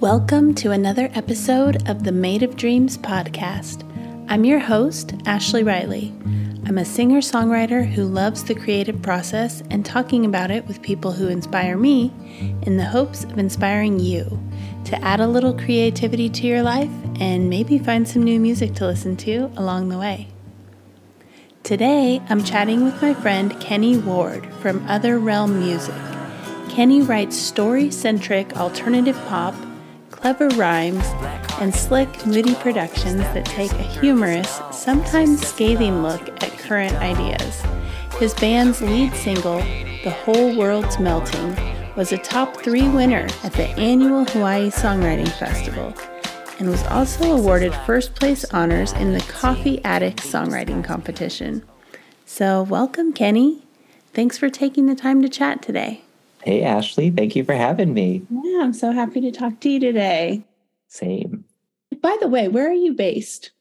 Welcome to another episode of the Made of Dreams podcast. I'm your host, Ashley Riley. I'm a singer songwriter who loves the creative process and talking about it with people who inspire me in the hopes of inspiring you to add a little creativity to your life and maybe find some new music to listen to along the way. Today, I'm chatting with my friend Kenny Ward from Other Realm Music. Kenny writes story centric alternative pop, clever rhymes, and slick, moody productions that take a humorous, sometimes scathing look at current ideas. His band's lead single, The Whole World's Melting, was a top three winner at the annual Hawaii Songwriting Festival and was also awarded first place honors in the Coffee Attic Songwriting Competition. So, welcome, Kenny. Thanks for taking the time to chat today. Hey, Ashley. Thank you for having me. Yeah, I'm so happy to talk to you today. Same. By the way, where are you based?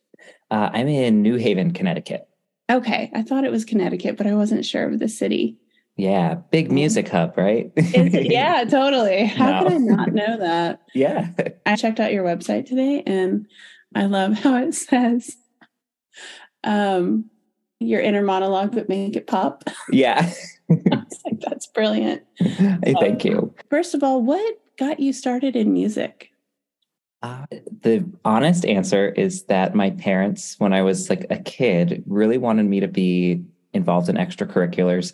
Uh, I'm in New Haven, Connecticut. Okay, I thought it was Connecticut, but I wasn't sure of the city. Yeah, big music hub, right? yeah, totally. How no. could I not know that? yeah. I checked out your website today and I love how it says um your inner monologue but make it pop. Yeah. like, that's brilliant. Hey, thank um, you. First of all, what got you started in music? Uh, the honest answer is that my parents, when I was like a kid, really wanted me to be involved in extracurriculars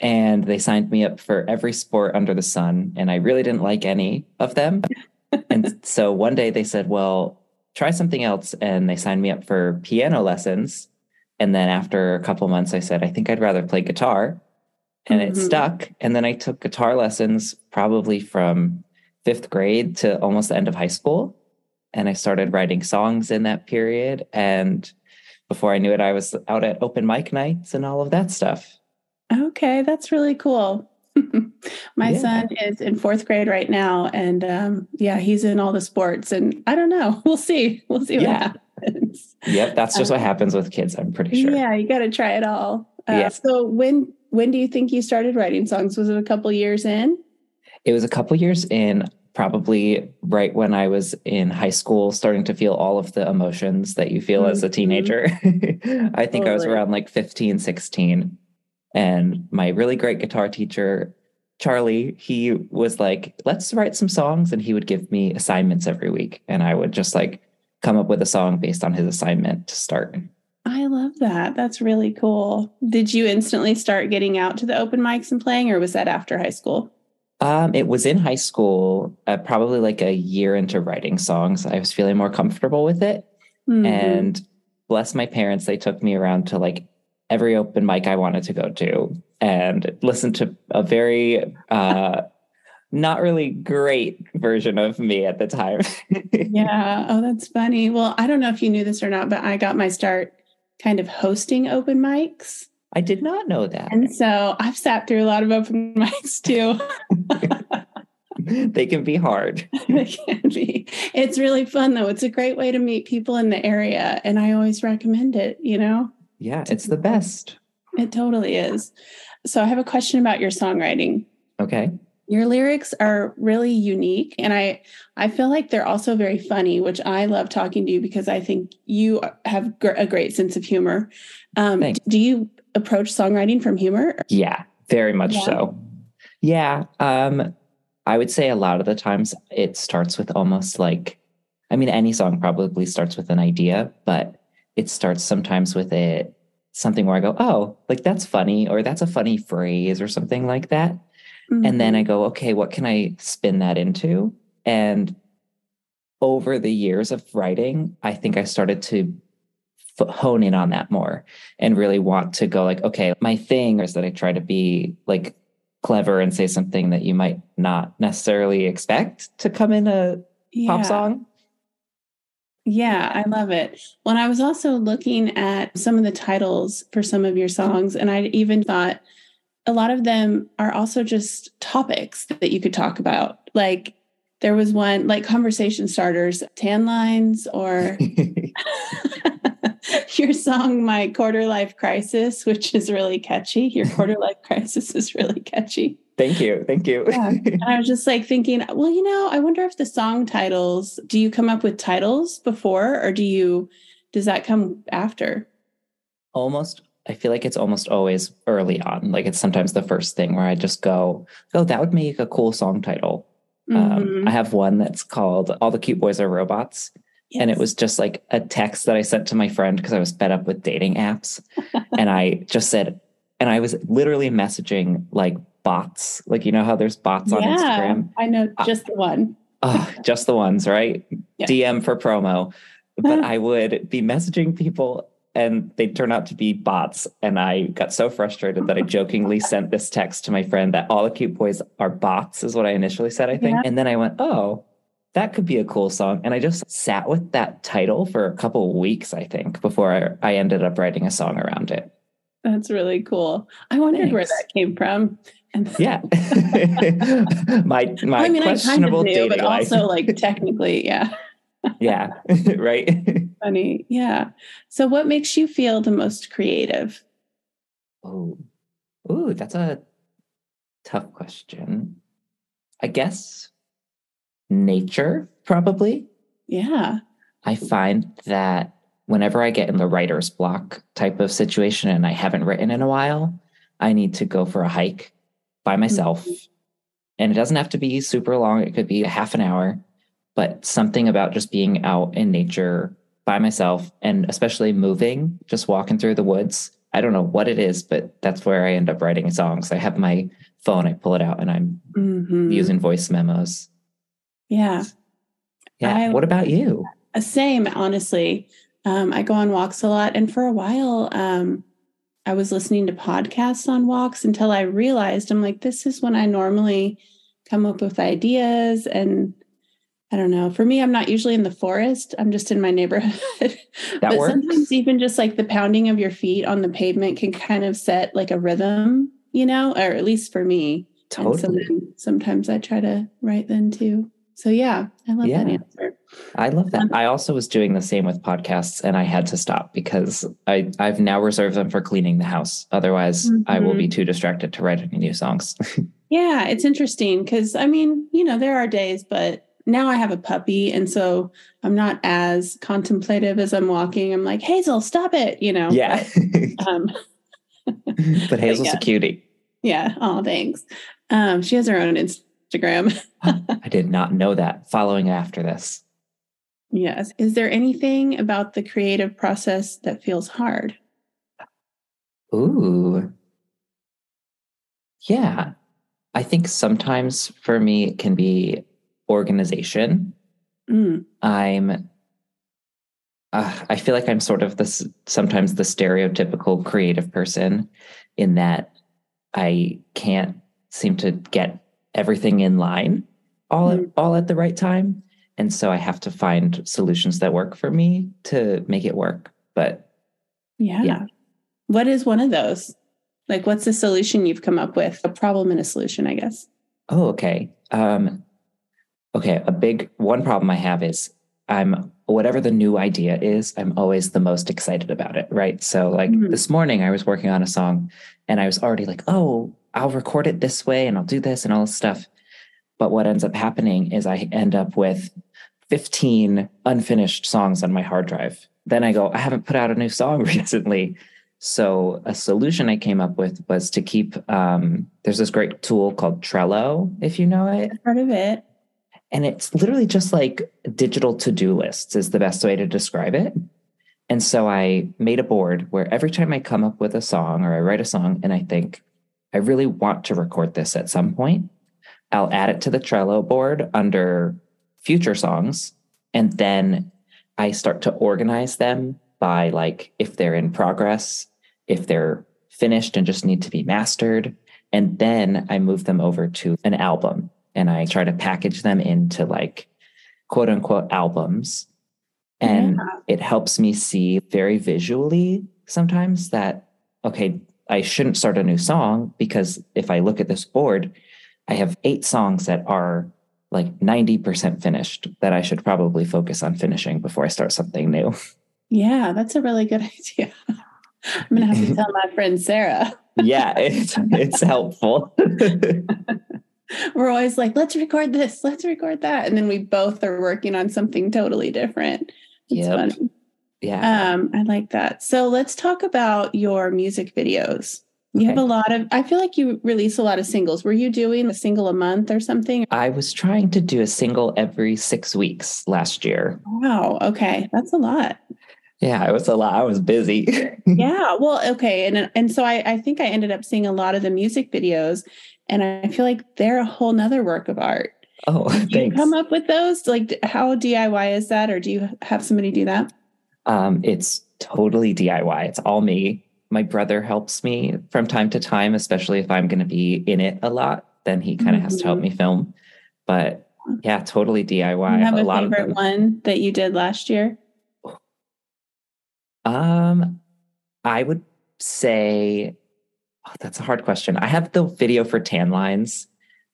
and they signed me up for every sport under the sun and i really didn't like any of them. And so one day they said well try something else and they signed me up for piano lessons. And then after a couple months i said i think i'd rather play guitar and mm-hmm. it stuck. And then i took guitar lessons probably from fifth grade to almost the end of high school and i started writing songs in that period. And before i knew it i was out at open mic nights and all of that stuff Okay, that's really cool. My yeah. son is in fourth grade right now, and um, yeah, he's in all the sports. And I don't know. We'll see. We'll see what yeah. happens. Yep, that's just um, what happens with kids. I'm pretty sure. Yeah, you got to try it all. Uh, yeah. So when when do you think you started writing songs? Was it a couple years in? It was a couple years in. Probably right when I was in high school, starting to feel all of the emotions that you feel mm-hmm. as a mm-hmm. teenager. I think totally. I was around like 15, 16 and my really great guitar teacher, Charlie, he was like, let's write some songs. And he would give me assignments every week. And I would just like come up with a song based on his assignment to start. I love that. That's really cool. Did you instantly start getting out to the open mics and playing, or was that after high school? Um, it was in high school, uh, probably like a year into writing songs. I was feeling more comfortable with it. Mm-hmm. And bless my parents, they took me around to like every open mic I wanted to go to and listen to a very uh, not really great version of me at the time. yeah. Oh, that's funny. Well, I don't know if you knew this or not, but I got my start kind of hosting open mics. I did not know that. And so I've sat through a lot of open mics too. they can be hard. they can be. It's really fun though. It's a great way to meet people in the area. And I always recommend it, you know? Yeah, it's the best. It totally is. So I have a question about your songwriting. Okay. Your lyrics are really unique and I I feel like they're also very funny, which I love talking to you because I think you have a great sense of humor. Um, do you approach songwriting from humor? Yeah, very much yeah. so. Yeah, um, I would say a lot of the times it starts with almost like I mean any song probably starts with an idea, but it starts sometimes with it something where I go, oh, like that's funny, or that's a funny phrase, or something like that. Mm-hmm. And then I mm-hmm. go, okay, what can I spin that into? And over the years of writing, I think I started to f- hone in on that more and really want to go, like, okay, my thing is that I try to be like clever and say something that you might not necessarily expect to come in a yeah. pop song. Yeah, I love it. When I was also looking at some of the titles for some of your songs, and I even thought a lot of them are also just topics that you could talk about. Like there was one like conversation starters, tan lines, or your song my quarter life crisis which is really catchy your quarter life crisis is really catchy thank you thank you yeah. and i was just like thinking well you know i wonder if the song titles do you come up with titles before or do you does that come after almost i feel like it's almost always early on like it's sometimes the first thing where i just go oh that would make a cool song title mm-hmm. um, i have one that's called all the cute boys are robots Yes. And it was just like a text that I sent to my friend because I was fed up with dating apps. and I just said, and I was literally messaging like bots. Like, you know how there's bots on yeah, Instagram? I know uh, just the one. oh, just the ones, right? Yeah. DM for promo. But I would be messaging people and they turn out to be bots. And I got so frustrated that I jokingly sent this text to my friend that all the cute boys are bots, is what I initially said, I think. Yeah. And then I went, oh, that could be a cool song. And I just sat with that title for a couple weeks, I think, before I, I ended up writing a song around it. That's really cool. I wondered Thanks. where that came from. And yeah, my my I mean, questionable I kind of but life. also like technically, yeah, yeah, right. Funny, yeah. So, what makes you feel the most creative? Oh, ooh, that's a tough question. I guess nature, probably. Yeah. I find that whenever I get in the writer's block type of situation and I haven't written in a while, I need to go for a hike by myself. Mm-hmm. And it doesn't have to be super long, it could be a half an hour, but something about just being out in nature by myself and especially moving, just walking through the woods. I don't know what it is, but that's where I end up writing songs. I have my phone, I pull it out and I'm mm-hmm. using voice memos. Yeah. Yeah. I, what about you? Same, honestly. Um, I go on walks a lot. And for a while, um, I was listening to podcasts on walks until I realized I'm like, this is when I normally come up with ideas. And I don't know. For me, I'm not usually in the forest. I'm just in my neighborhood. but works. sometimes even just like the pounding of your feet on the pavement can kind of set like a rhythm, you know, or at least for me. Totally. So sometimes I try to write then too. So yeah, I love yeah. that answer. I love that. I also was doing the same with podcasts and I had to stop because I, I've now reserved them for cleaning the house. Otherwise, mm-hmm. I will be mm-hmm. too distracted to write any new songs. yeah, it's interesting because I mean, you know, there are days, but now I have a puppy. And so I'm not as contemplative as I'm walking. I'm like, Hazel, stop it, you know? Yeah. But, um, but Hazel's but yeah. a cutie. Yeah. Oh, thanks. Um, she has her own Instagram. I did not know that following after this. Yes. Is there anything about the creative process that feels hard? Ooh. Yeah. I think sometimes for me it can be organization. Mm. I'm uh, I feel like I'm sort of this sometimes the stereotypical creative person in that I can't seem to get everything in line all at, all at the right time and so i have to find solutions that work for me to make it work but yeah. yeah. what is one of those like what's the solution you've come up with a problem and a solution i guess oh okay um okay a big one problem i have is i'm whatever the new idea is i'm always the most excited about it right so like mm-hmm. this morning i was working on a song and i was already like oh I'll record it this way and I'll do this and all this stuff. But what ends up happening is I end up with 15 unfinished songs on my hard drive. Then I go, I haven't put out a new song recently. So a solution I came up with was to keep um, there's this great tool called Trello, if you know it. I've heard of it. And it's literally just like digital to-do lists is the best way to describe it. And so I made a board where every time I come up with a song or I write a song and I think, I really want to record this at some point. I'll add it to the Trello board under future songs. And then I start to organize them by like if they're in progress, if they're finished and just need to be mastered. And then I move them over to an album and I try to package them into like quote unquote albums. And yeah. it helps me see very visually sometimes that, okay, I shouldn't start a new song because if I look at this board, I have eight songs that are like 90% finished that I should probably focus on finishing before I start something new. Yeah, that's a really good idea. I'm gonna have to tell my friend Sarah. yeah, it's it's helpful. We're always like, let's record this, let's record that. And then we both are working on something totally different. It's Yep. funny. yeah. Um, I like that. So let's talk about your music videos. You have a lot of, I feel like you release a lot of singles. Were you doing a single a month or something? I was trying to do a single every six weeks last year. Wow. Okay. That's a lot. Yeah, it was a lot. I was busy. yeah. Well, okay. And and so I, I think I ended up seeing a lot of the music videos and I feel like they're a whole nother work of art. oh, Do you thanks. come up with those? Like how DIY is that? Or do you have somebody do that? Um, it's totally DIY. It's all me. My brother helps me from time to time, especially if I'm going to be in it a lot. Then he kind of has to help me film. But yeah, totally DIY. you have a, lot of favorite one that you did last year? Um, I would say oh, that's a hard question. I have the video for tan lines,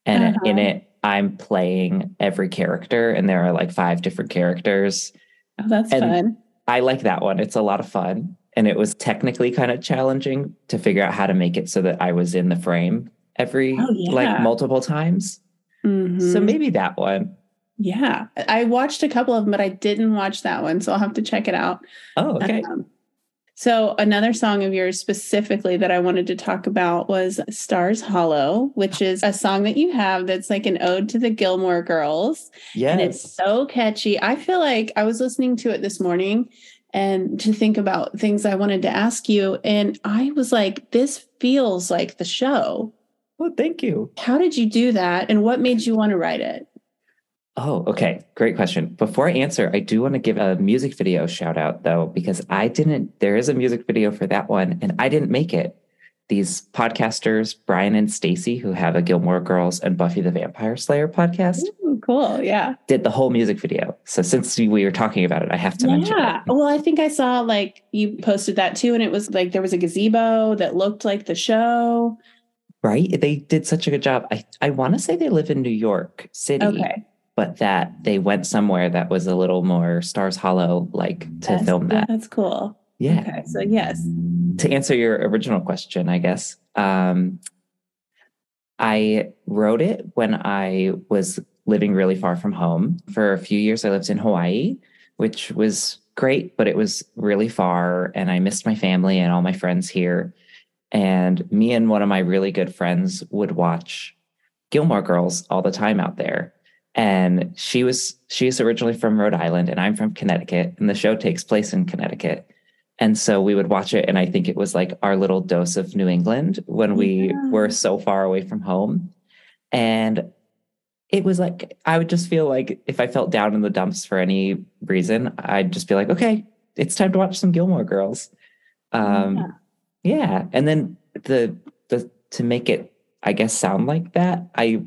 and in Uh-huh. it, I'm playing every character, and there are like five different characters. Oh, that's And- fun. I like that one. It's a lot of fun. And it was technically kind of challenging to figure out how to make it so that I was in the frame every Oh, yeah. like multiple times. So Mhm. maybe that one. Yeah, I watched a couple of them, but I didn't watch that one, so I'll have to check it out. Oh, okay. Um, so another song of yours specifically that I wanted to talk about was Stars Hollow, which is a song that you have that's like an ode to the Gilmore Girls. Yeah, and it's so catchy. I feel like I was listening to it this morning and to think about things I wanted to ask you. And I was like, this feels like the show. Oh, thank you. How did you do that? And what made you want to write it? Oh, okay. Great question. Before I answer, I do want to give a music video shout out though, because I didn't, there is a music video for that one and I didn't make it. These podcasters, Brian and Stacy, who have a Gilmore Girls and Buffy the Vampire Slayer podcast, Ooh, cool. Yeah. did the whole music video. So since we were talking about it, I have to mention Yeah. Well, I think I saw like you posted that too. And it was like there was a gazebo that looked like the show. Right? They did such a good job. I, I want to say they live in New York City, Okay. but that they went somewhere that was a little more Stars Hollow like to That's- film that. That's cool. Yeah. Okay. So, yes. To answer your original question, I guess, um, I wrote it when I was living really far from home. For a few years, I lived in Hawaii, which was great, but it was really far. And I missed my family and all my friends here. And me and one of my really good friends would watch Gilmore Girls all the time out there. And she was she's originally from Rhode Island and I'm from Connecticut and the show takes place in Connecticut. And so we would watch it and I think it was like our little dose of New England when we Yeah. were so far away from home. And it was like I would just feel like if I felt down in the dumps for any reason, I'd just be like, okay, it's time to watch some Gilmore Girls. Um Yeah. yeah. And then the the to make it, I guess, sound like that, I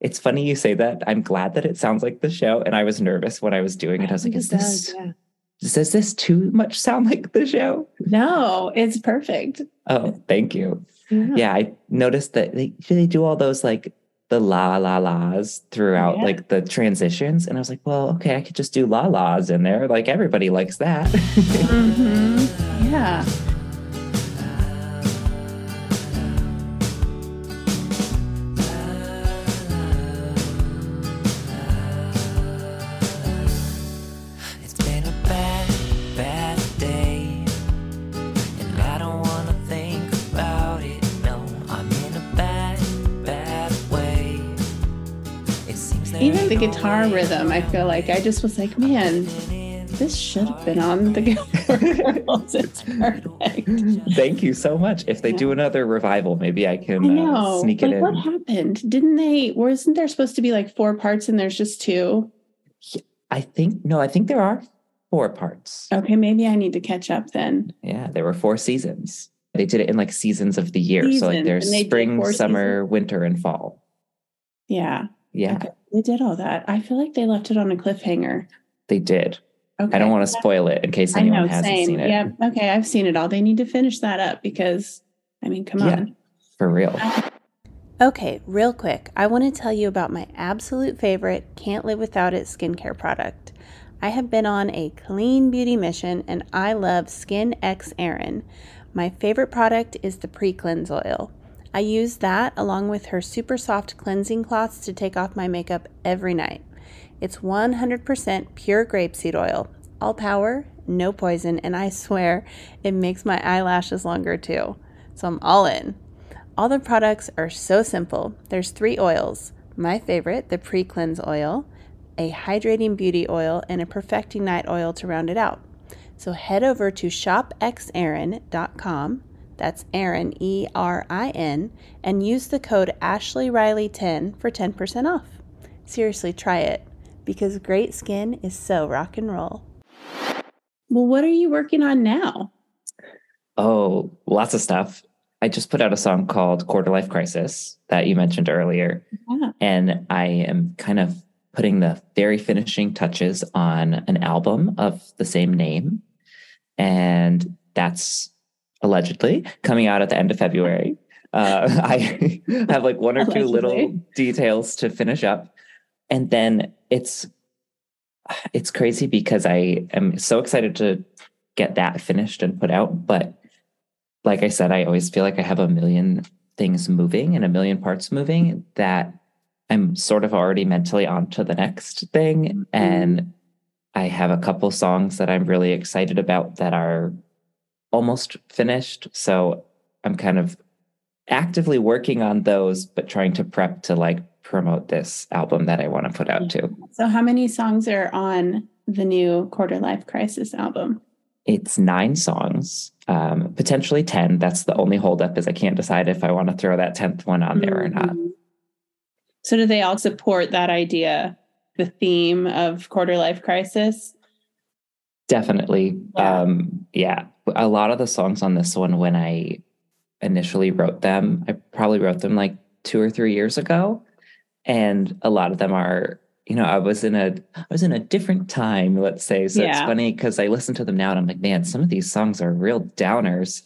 it's funny you say that. I'm glad that it sounds like the show. And I was nervous when I was doing it. I was like, is this yeah. Does this too much sound like the show? No, it's perfect. Oh, thank you. Yeah, I noticed that they they do all those like the la la la's throughout Yeah. like the transitions. And I was like, well, okay, I could just do la la's in there. Like everybody likes that. Mhm. Yeah. Guitar rhythm, I feel like I just was like, man, this should have been on the Gilmore Girls. It's perfect. Thank you so much. If they do another revival, maybe I I can uh, know. sneak it in. what happened? Didn't they? Wasn't there supposed to be like four parts and there's just two? I think no, I think there are four parts. Okay, maybe I need to catch up then. Yeah, there were four seasons. They did it in like seasons of the year. so like there's and they did spring, summer, winter, and fall. Yeah. Yeah, Okay. They did all that. I feel like they left it on a cliffhanger. they did. Okay. I don't want to spoil it in case I anyone know, hasn't same. seen it. Yep. Okay, I've seen it all. They need to finish that up because, I mean, come Yeah. on. For real. Okay, real quick, I want to tell you about my absolute favorite can't live without it skincare product. I have been on a clean beauty mission and I love Skin X Erin. My favorite product is the pre cleanse oil. I use that along with her super soft cleansing cloths to take off my makeup every night. It's 100% pure grapeseed oil, all power, no poison, and I swear it makes my eyelashes longer too. So I'm all in. All the products are so simple. There's three oils. My favorite, the pre cleanse oil, a hydrating beauty oil, and a perfecting night oil to round it out. So head over to shopxerin.com. That's Erin, E R I N, and use the code Ashley Riley 10 for 10% off. Seriously, try it because great skin is so rock and roll. Well, what are you working on now? Oh, lots of stuff. I just put out a song called Quarter Life Crisis that you mentioned earlier. Yeah. And I am kind of putting the very finishing touches on an album of the same name. And that's allegedly coming out at the end of February. Uh, I have like one or two little details to finish up. And then it's it's crazy because I am so excited to get that finished and put out. But like I said, I always feel like I have a million things moving and a million parts moving that I'm sort of already mentally on to the next thing. And I have a couple songs that I'm really excited about that are almost finished. So I'm kind of actively working on those, but trying to prep to like promote this album that I want to put out too. So, how many songs are on the new Quarter Life Crisis album? It's nine songs, um, potentially 10. That's the only holdup is I can't decide if I want to throw that 10th one on there or not. Mhm. So, do they all support that idea, the theme of Quarter Life Crisis? Definitely. Yeah. Um, yeah. A lot of the songs on this one, when I initially wrote them, I probably wrote them like two or three years ago. And a lot of them are, you know, I was in a I was in a different time, let's say. So it's funny because I listen to them now and I'm like, man, some of these songs are real downers.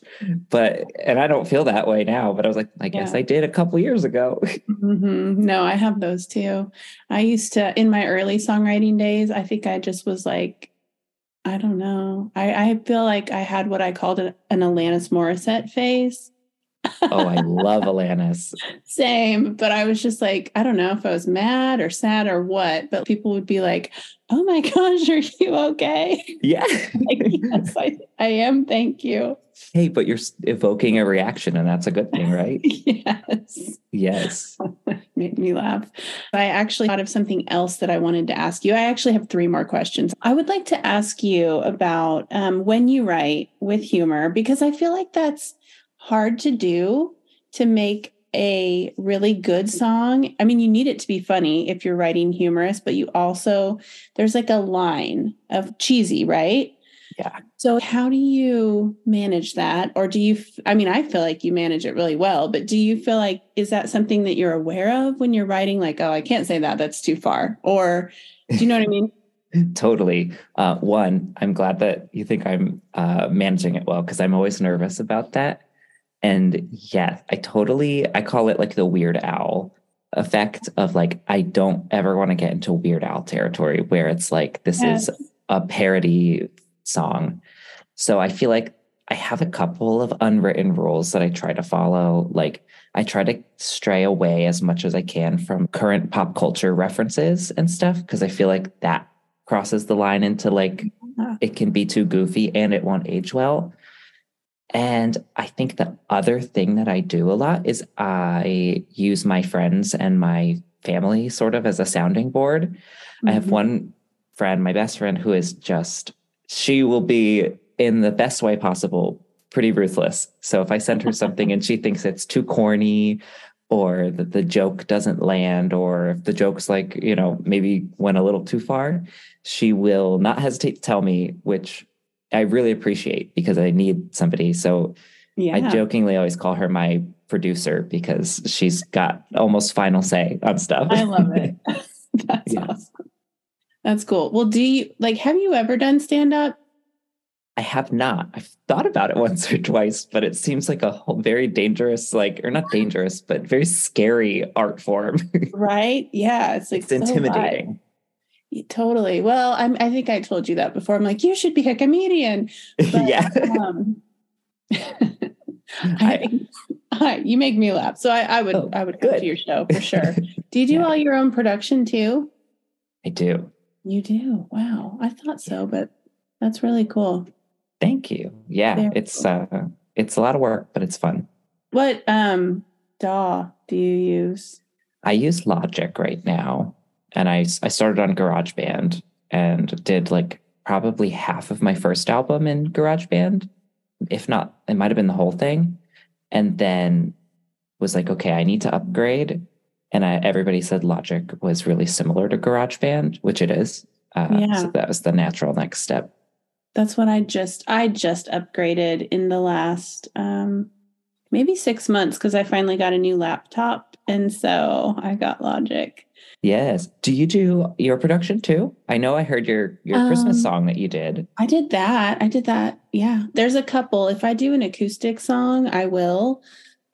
But and I don't feel that way now, but I was like, I guess Yeah. I did a couple years ago. hmm No, I have those too. I used to, in my early songwriting days, I think I just was like, I don't know. I, I feel like I had what I called an, an Alanis Morissette phase. oh, I love Alanis. Same, but I was just like, I don't know if I was mad or sad or what, but people would be like, Oh my gosh, are you okay? Yeah. like, yes, I, I am. Thank you. hey, but you're evoking a reaction, and that's a good thing, right? yes. yes. Made me laugh. I actually thought of something else that I wanted to ask you. I actually have three more questions. I would like to ask you about um, when you write with humor, because I feel like that's hard to do to make a really good song. I mean, you need it to be funny if you're writing humorous, but you also, there's like a line of cheesy, right? Yeah. So, how do you manage that? Or do you, I mean, I feel like you manage it really well, but do you feel like, is that something that you're aware of when you're writing? Like, oh, I can't say that, that's too far. Or do you know what I mean? Totally. Uh, one, I'm glad that you think I'm uh, managing it well because I'm always nervous about that. And yeah, I totally, I call it like the Weird Al effect of like, I don't ever want to get into Weird Al territory where it's like, this is a parody song. So I feel like I have a couple of unwritten rules that I try to follow. Like I try to stray away as much as I can from current pop culture references and stuff because I feel like that crosses the line into like it can be too goofy and it won't age well. And I think the other thing that I do a lot is I use my friends and my family sort of as a sounding board. I have Mhm. one friend, my best friend, who is just, she will be in the best way possible, pretty ruthless. So if I send her something and she thinks it's too corny or that the joke doesn't land, or if the joke's like, you know, maybe went a little too far, she will not hesitate to tell me, which I really appreciate because I need somebody. So Yeah. I jokingly always call her my producer because she's got almost final say on stuff. I love it. That's Yeah. awesome. That's cool. Well, do you like, have you ever done stand up? I have not. I've thought about it once or twice, but it seems like a whole very dangerous, like, or not dangerous, but very scary art form. Right? Yeah. It's like it's so intimidating. Totally. Well, I'm, I think I told you that before. I'm like, you should be a comedian. But, yeah. um, I, I, you make me laugh. So I, I would, Oh, I would go good. to your show for sure. Do you do Yeah. all your own production too? I do. You do. Wow. I thought so, but that's really cool. Thank you. Yeah, Very it's cool. uh it's a lot of work, but it's fun. What um DAW do you use? I use Logic right now, and I I started on GarageBand and did like probably half of my first album in GarageBand, if not, it might have been the whole thing, and then was like, okay, I need to upgrade, and I, everybody said Logic was really similar to GarageBand, which it is. Uh, Yeah. So that was the natural next step. That's what I just I just upgraded in the last um maybe 6 months cuz I finally got a new laptop and so I got Logic. Yes. Do you do your production too? I know I heard your your Christmas Um, song that you did. I did that. I did that. Yeah. There's a couple. If I do an acoustic song, I will.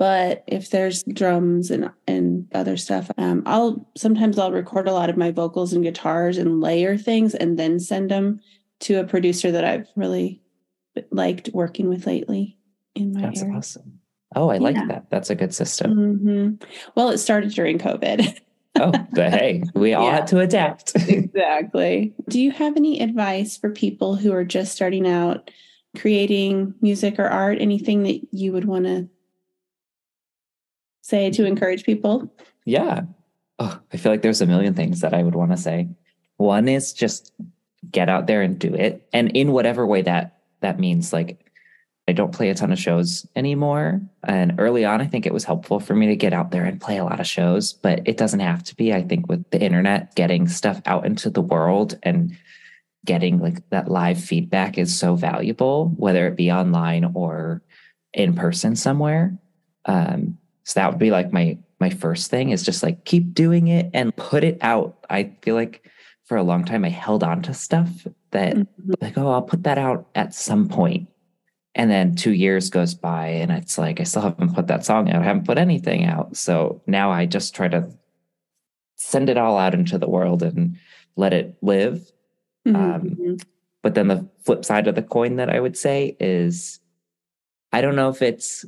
But if there's drums and and other stuff, um, I'll sometimes I'll record a lot of my vocals and guitars and layer things and then send them to a producer that I've really liked working with lately in my That's area. awesome. Oh, I like that. That's a good system. Mhm. Well, it started during COVID. Oh, but hey, we all Yeah. had to adapt. exactly. Do you have any advice for people who are just starting out creating music or art? Anything that you would want to say to encourage people? yeah. Oh, I feel like there's a million things that I would want to say. One is just get out there and do it. And in whatever way that that means like I don't play a ton of shows anymore. And early on, I think it was helpful for me to get out there and play a lot of shows, but it doesn't have to be. I think with the internet, getting stuff out into the world and getting like that live feedback is so valuable, whether it be online or in person somewhere. Um, so that would be like my my first thing is just like keep doing it and put it out. I feel like for a long time I held on to stuff that Mhm. like, oh, I'll put that out at some point. And then two years goes by and it's like, I still haven't put that song out. I haven't put anything out. So now I just try to send it all out into the world and let it live. Um, Mhm. But then the flip side of the coin that I would say is I don't know if it's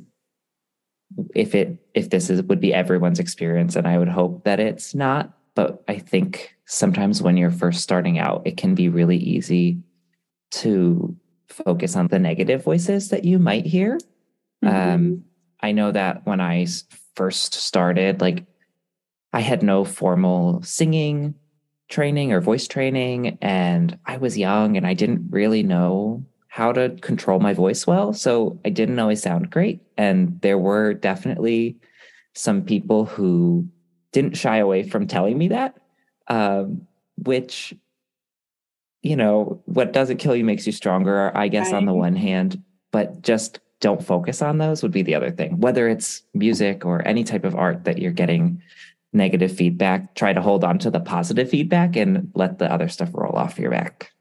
if it if this is would be everyone's experience and I would hope that it's not, but I think sometimes when you're first starting out, it can be really easy to focus on the negative voices that you might hear. Mhm. Um, I know that when i first started, like I had no formal singing training or voice training, and I was young and I didn't really know how to control my voice well. So I didn't always sound great. And there were definitely some people who didn't shy away from telling me that, um, which, you know, what doesn't kill you makes you stronger, I guess, on the one hand, but just don't focus on those would be the other thing. Whether it's music or any type of art that you're getting negative feedback, try to hold on to the positive feedback and let the other stuff roll off your back.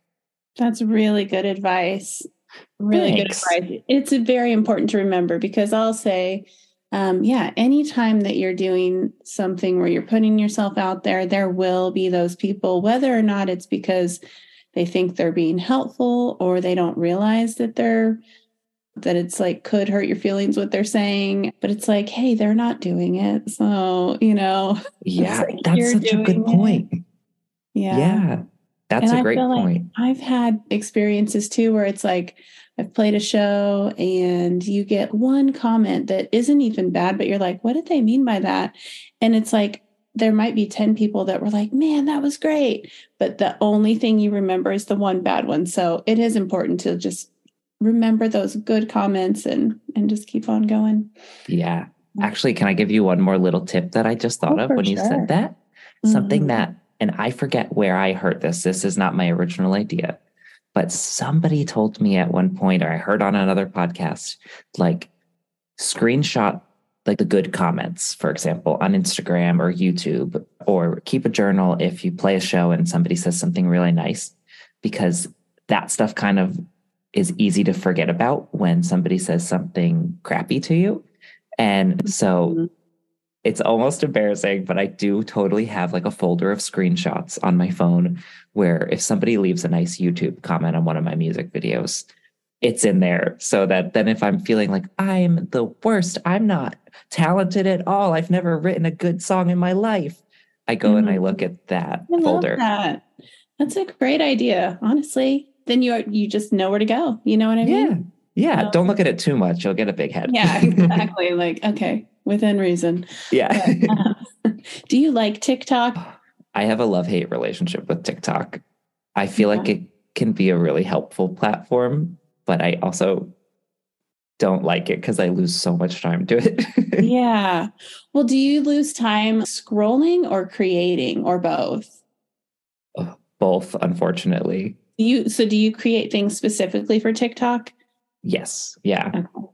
That's really good advice. Really Thanks. good advice. It's very important to remember because I'll say, um, yeah, anytime that you're doing something where you're putting yourself out there, there will be those people, whether or not it's because they think they're being helpful or they don't realize that they're that it's like could hurt your feelings what they're saying but it's like hey they're not doing it so you know Yeah, like that's such a good it. point. yeah Yeah, that's And a I great feel like point. I've had experiences too where it's like I've played a show and you get one comment that isn't even bad, but you're like, what did they mean by that? And it's like there might be 10 people that were like, man, that was great. But the only thing you remember is the one bad one. So it is important to just remember those good comments and and just keep on going. Yeah. Actually, can I give you one more little tip that I just thought Oh, of when you said that? Something Mhm. that, and I forget where I heard this. This is not my original idea, but somebody told me at one point, or I heard on another podcast, like screenshot like the good comments, for example, on Instagram or YouTube, or keep a journal if you play a show and somebody says something really nice, because that stuff kind of is easy to forget about when somebody says something crappy to you. And so Mhm. It's almost embarrassing, but I do totally have like a folder of screenshots on my phone where if somebody leaves a nice YouTube comment on one of my music videos, it's in there so that then if I'm feeling like I'm the worst, I'm not talented at all, I've never written a good song in my life, I go and I Mhm. look at that I folder. that. That's a great idea. Honestly, then you are, you just know where to go. You know what I mean? Yeah. Um, Don't look at it too much. You'll get a big head. Yeah, exactly. like, okay, within reason. yeah. Um, do you like TikTok? I have a love hate relationship with TikTok. I feel like it can be a really helpful platform, but I also don't like it because I lose so much time to it. yeah. Well, do you lose time scrolling or creating or both? Both, unfortunately. You so do you create things specifically for TikTok? Yes. Yeah. Okay.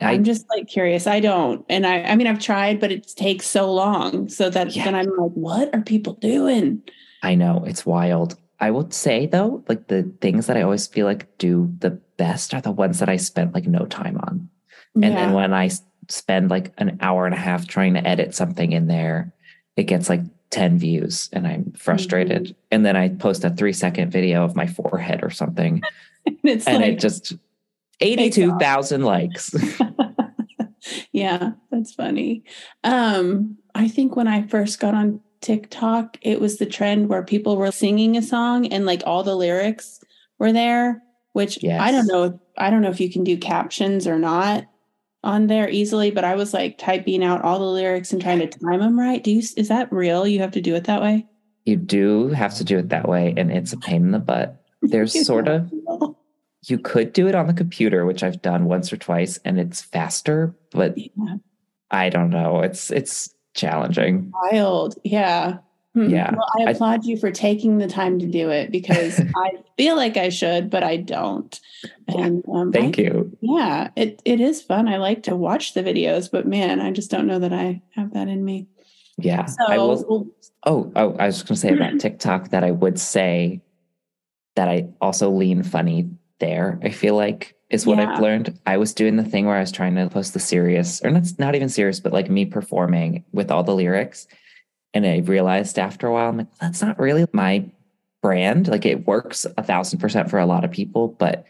I I'm just like curious. I don't. And I I mean I've tried, but it takes so long. So that Yeah. then I'm like, what are people doing? I know it's wild. I would say though, like the things that I always feel like do the best are the ones that I spent like no time on. And yeah. then I spend like an hour and a half trying to edit something in there, it gets like 10 views and I'm frustrated. Mm-hmm. And then I post a three second video of my forehead or something it's and like it just 82,000 likes. yeah, that's funny. Um, I think when I first got on TikTok, it was the trend where people were singing a song and like all the lyrics were there, which I don't know. I don't know if you can do captions or not on there easily, but I was like typing out all the lyrics and trying to time them right. Do you, is that real? You have to do it that way? you do have to do it that way and it's a pain in the butt. There's sort of you could do it on the computer, which I've done once or twice, and it's faster, but Yeah. I don't know. It's it's challenging. Wild. Yeah. Hmm. Yeah. Well, I I- applaud you for taking the time to do it because I feel like I should, but I don't. And um, Thank I- you. Yeah, it, it is fun. I like to watch the videos, but man, I just don't know that I have that in me. Yeah. So, I will oh, oh, I was gonna say about TikTok that I would say that I also lean funny there. I feel like is what Yeah. I've learned. I was doing the thing where I was trying to post the serious, or not not even serious, but like me performing with all the lyrics. And I realized after a while, I'm like, that's not really my brand. Like it works a thousand percent for a lot of people, but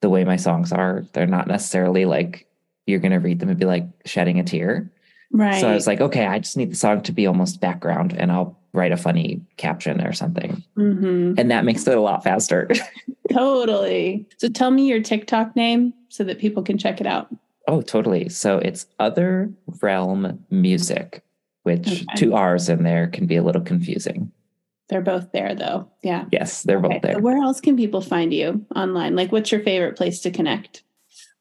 the way my songs are, they're not necessarily like you're gonna read them and be like shedding a tear. right. So I was like, okay, I just need the song to be almost background and I'll write a funny caption or something. Mhm. And that makes it a lot faster. totally. So tell me your TikTok name so that people can check it out. oh, totally. So it's Other Realm Music, which Okay. two R's in there can be a little confusing. They're both there though. Yeah. Yes, they're Okay, both there. So where else can people find you online? Like what's your favorite place to connect?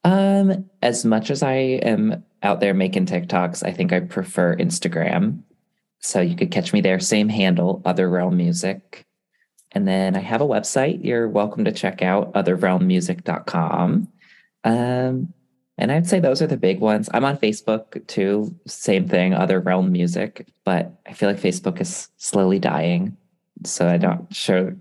Um, as much as I am out there making TikToks, I think I prefer Instagram. So you could catch me there, same handle, Other Realm Music. And then I have a website you're welcome to check out, otherrealmmusic.com. Um, and I'd say those are the big ones. I'm on Facebook too, same thing, Other Realm Music, but I feel like Facebook is slowly dying. So I don't sure.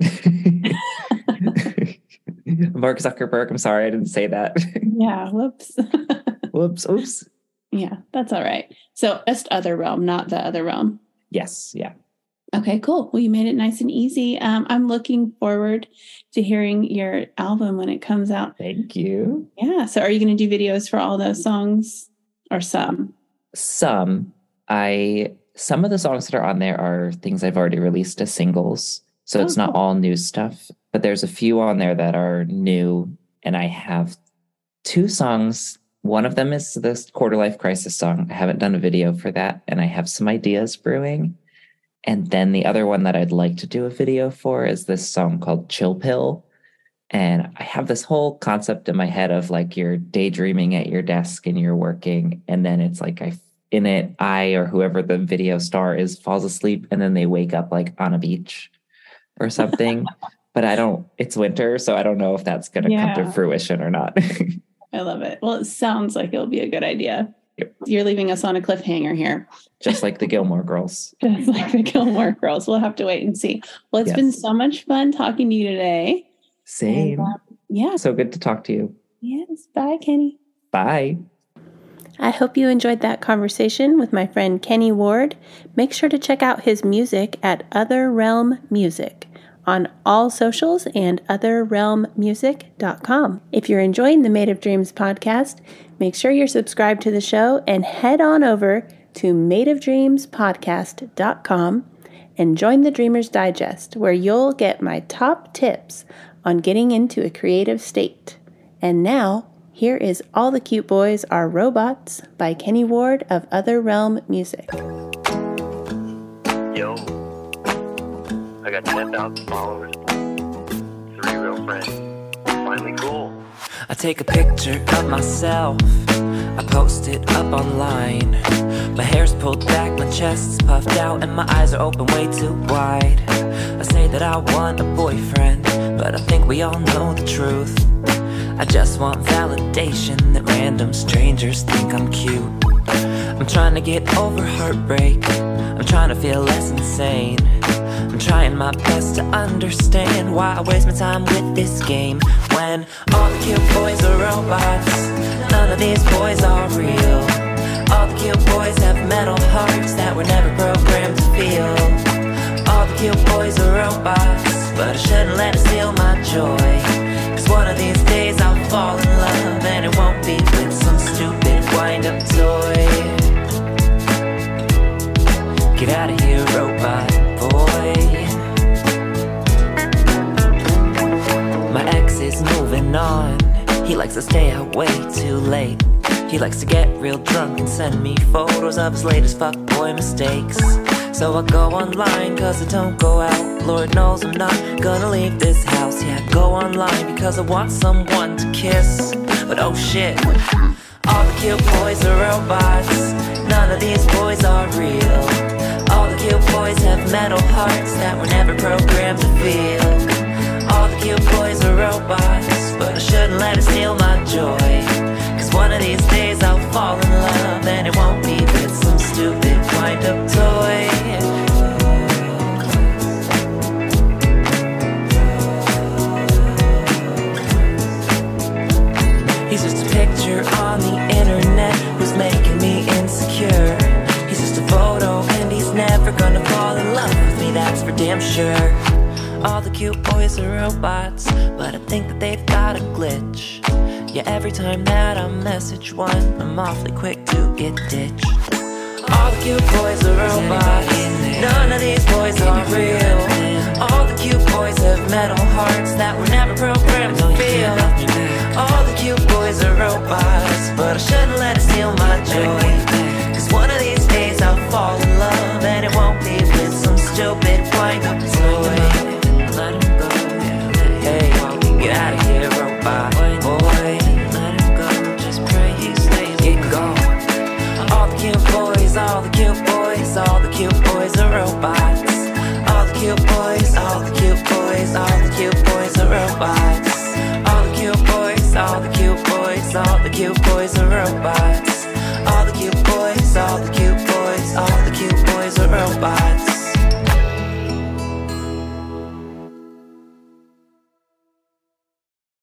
Mark Zuckerberg, I'm sorry I didn't say that. Yeah. Whoops. Whoops, oops. yeah, that's all right. So just other realm, not the other realm. Yes, yeah. Okay, cool. Well, you made it nice and easy. Um, I'm looking forward to hearing your album when it comes out. Thank you. Yeah. So, are you going to do videos for all those songs or some? Some I some of the songs that are on there are things I've already released as singles. So Oh, it's not cool. all new stuff, but there's a few on there that are new and I have two songs. One of them is this quarter life crisis song. I haven't done a video for that and I have some ideas brewing. And then the other one that I'd like to do a video for is this song called Chill Pill. And I have this whole concept in my head of like you're daydreaming at your desk and you're working. And then it's like I in it, I or whoever the video star is falls asleep and then they wake up like on a beach or something. but I don't, it's winter, so I don't know if that's gonna come to fruition or not. I love it. Well, it sounds like it'll be a good idea. Yep. You're leaving us on a cliffhanger here, Just like the Gilmore girls. just like the Gilmore Girls. We'll have to wait and see. Well, it's been so much fun talking to you today. Same. And, uh, yeah. So good to talk to you. Yes. Bye, Kenny. Bye. I hope you enjoyed that conversation with my friend Kenny Ward. Make sure to check out his music at Other Realm Music on all socials and otherrealmmusic.com. If you're enjoying the Made of Dreams podcast, make sure you're subscribed to the show and head on over to madeofdreamspodcast.com and join the Dreamers Digest, where you'll get my top tips on getting into a creative state. And now, here is All the Cute Boys Are Robots by Kenny Ward of Other Realm Music. Yo, I got 10,000 followers, three real friends. Finally cool. I take a picture of myself, I post it up online. My hair's pulled back, my chest's puffed out, and my eyes are open way too wide. I say that I want a boyfriend, but I think we all know the truth. I just want validation that random strangers think I'm cute. I'm trying to get over heartbreak, I'm trying to feel less insane. Trying my best to understand why I waste my time with this game when all the cute boys are robots. None of these boys are real. All the cute boys have metal hearts that were never programmed to feel. All the cute boys are robots, but I shouldn't let it steal my joy. Cause one of these days I'll fall in love, and it won't be with some stupid wind up toy. Get out of here, robot boy. Likes to stay out way too late. He likes to get real drunk and send me photos of his latest fuckboy mistakes. So I go online cause I don't go out. Lord knows I'm not gonna leave this house. Yeah, I go online because I want someone to kiss. But oh shit, all the cute boys are robots. None of these boys are real. All the cute boys have metal hearts that were never programmed to feel. All the cute boys are robots, but I shouldn't let it steal my joy. Cause one of these days I'll fall in love, and it won't be with some stupid wind up toy. He's just a picture on the internet who's making me insecure. He's just a photo, and he's never gonna fall in love with me, that's for damn sure. All the cute boys are robots, but I think that they've got a glitch. Yeah, every time that I message one, I'm awfully quick to get ditched. All the cute boys are robots. None of these boys are real. All the cute boys have metal hearts that were never programmed to feel. All the cute boys are robots, but I shouldn't let it steal my joy. Cause one of these days I'll fall in love, and it won't be with some stupid wind cute boys are robots.